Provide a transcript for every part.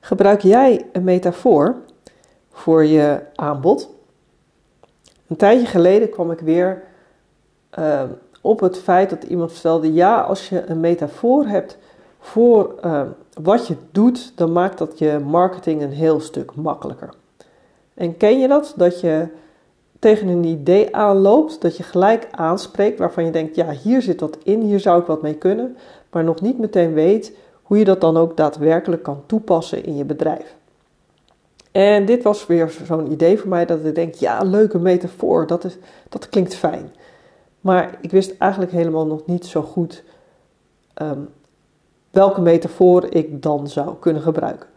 Gebruik jij een metafoor voor je aanbod? Een tijdje geleden kwam ik weer uh, op het feit dat iemand vertelde: ja, als je een metafoor hebt voor uh, wat je doet, dan maakt dat je marketing een heel stuk makkelijker. En ken je dat? Dat je tegen een idee aanloopt, dat je gelijk aanspreekt waarvan je denkt: ja, hier zit wat in, hier zou ik wat mee kunnen, maar nog niet meteen weet hoe je dat dan ook daadwerkelijk kan toepassen in je bedrijf. En dit was weer zo'n idee voor mij dat ik denk: ja, leuke metafoor, dat, is, dat klinkt fijn. Maar ik wist eigenlijk helemaal nog niet zo goed ehm, welke metafoor ik dan zou kunnen gebruiken.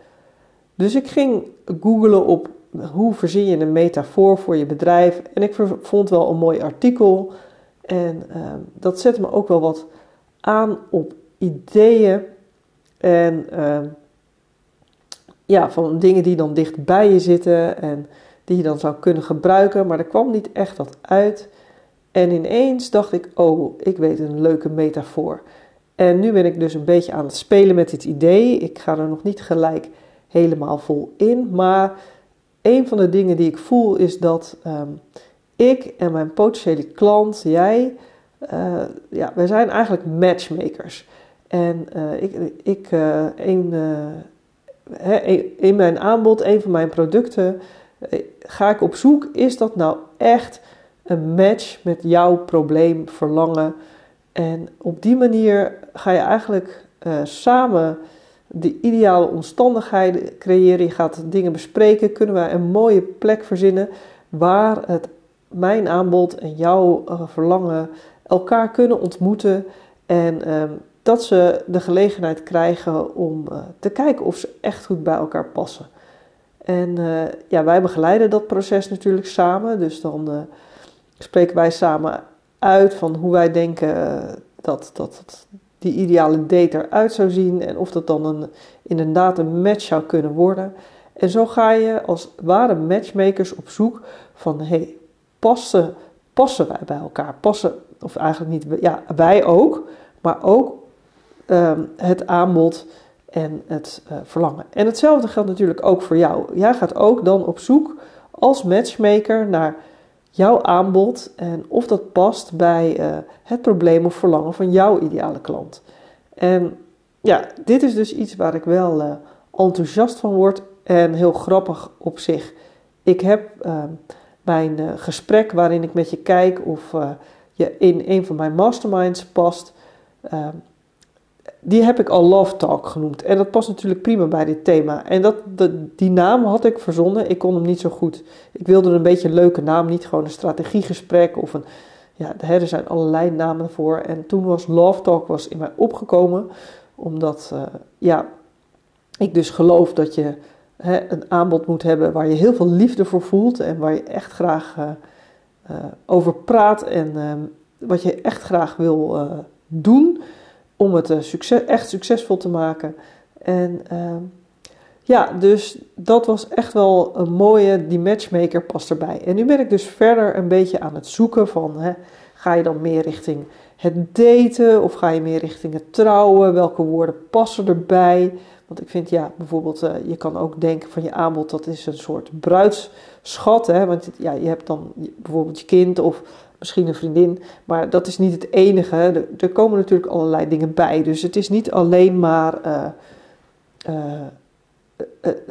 Dus ik ging googlen op hoe verzin je een metafoor voor je bedrijf. En ik vond wel een mooi artikel. En ehm, dat zette me ook wel wat aan op ideeën. En ehm, ja, van dingen die dan dicht bij je zitten en die je dan zou kunnen gebruiken. Maar er kwam niet echt wat uit. En ineens dacht ik, oh, ik weet een leuke metafoor. En nu ben ik dus een beetje aan het spelen met dit idee. Ik ga er nog niet gelijk helemaal vol in. Maar een van de dingen die ik voel is dat ehm, ik en mijn potentiële klant, jij, uh, ja, wij zijn eigenlijk matchmakers. En uh, ik, ik uh, een, in mijn aanbod, een van mijn producten, ga ik op zoek, is dat nou echt een match met jouw probleem, verlangen. En op die manier ga je eigenlijk samen de ideale omstandigheden creëren. Je gaat dingen bespreken. Kunnen wij een mooie plek verzinnen waar het, mijn aanbod en jouw verlangen elkaar kunnen ontmoeten. En uh, dat ze de gelegenheid krijgen om uh, te kijken of ze echt goed bij elkaar passen. En ja, wij begeleiden dat proces natuurlijk samen. Dus dan spreken wij samen uit van hoe wij denken eh, dat, dat, die ideale date eruit zou zien en of dat dan een, inderdaad een match zou kunnen worden. En zo ga je als ware matchmakers op zoek van hey, passen, passen wij bij elkaar? Passen, of eigenlijk niet, ja, wij ook, maar ook um, het aanbod en het uh, verlangen. En hetzelfde geldt natuurlijk ook voor jou. Jij gaat ook dan op zoek als matchmaker naar jouw aanbod en of dat past bij uh, het probleem of verlangen van jouw ideale klant. En ja, dit is dus iets waar ik wel uh, enthousiast van word en heel grappig op zich. Ik heb uh, mijn gesprek waarin ik met je kijk of je in een van mijn masterminds past die heb ik al Love Talk genoemd. En dat past natuurlijk prima bij dit thema. En dat, die naam had ik verzonnen. Ik kon hem niet zo goed. Ik wilde een beetje een leuke naam, niet gewoon een strategiegesprek of een. Ja, er zijn allerlei namen voor. En toen was Love Talk was in mij opgekomen, omdat uh, ja, ik dus geloof dat je hè, een aanbod moet hebben waar je heel veel liefde voor voelt en waar je echt graag uh, uh, over praat en wat je echt graag wil doen om het eh, succes, echt succesvol te maken. En uh, ja, dus dat was echt wel een mooie, die matchmaker past erbij. En nu ben ik dus verder een beetje aan het zoeken van, hè, ga je dan meer richting het daten of ga je meer richting het trouwen? Welke woorden passen erbij? Want ik vind ja, bijvoorbeeld, uh, je kan ook denken van je aanbod, dat is een soort bruidsschat. Hè? Want ja, je hebt dan bijvoorbeeld je kind of misschien een vriendin. Maar dat is niet het enige. Er, komen natuurlijk allerlei dingen bij. Dus het is niet alleen maar uh, uh,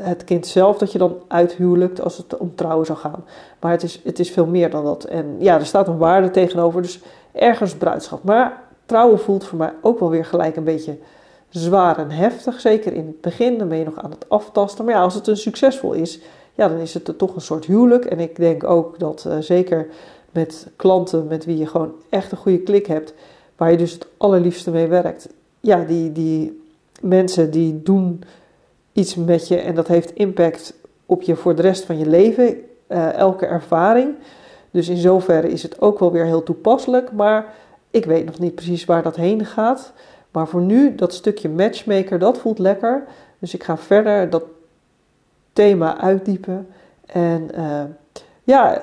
het kind zelf dat je dan uithuwelijkt als het om trouwen zou gaan. Maar het is, het is veel meer dan dat. En ja, er staat een waarde tegenover. Dus ergens bruidschap. Maar trouwen voelt voor mij ook wel weer gelijk een beetje zwaar en heftig. Zeker in het begin. Dan ben je nog aan het aftasten. Maar ja, als het een succesvol is. Ja, dan is het toch een soort huwelijk. En ik denk ook dat zeker met klanten met wie je gewoon echt een goede klik hebt, waar je dus het allerliefste mee werkt. Ja, die, die mensen die doen iets met je en dat heeft impact op je voor de rest van je leven, uh, elke ervaring. Dus in zoverre is het ook wel weer heel toepasselijk, maar ik weet nog niet precies waar dat heen gaat. Maar voor nu, dat stukje matchmaker, dat voelt lekker. Dus ik ga verder dat thema uitdiepen. En uh, ja,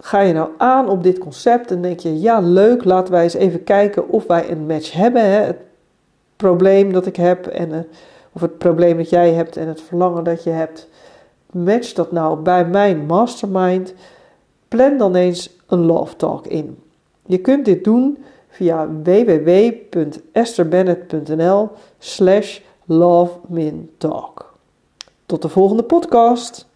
ga je nou aan op dit concept en denk je, ja leuk, laten wij eens even kijken of wij een match hebben. Hè? Het probleem dat ik heb en, uh, of het probleem dat jij hebt en het verlangen dat je hebt, match dat nou bij mijn mastermind. Plan dan eens een love talk in. Je kunt dit doen via www.esterbennett.nl slash lovemintalk. Tot de volgende podcast.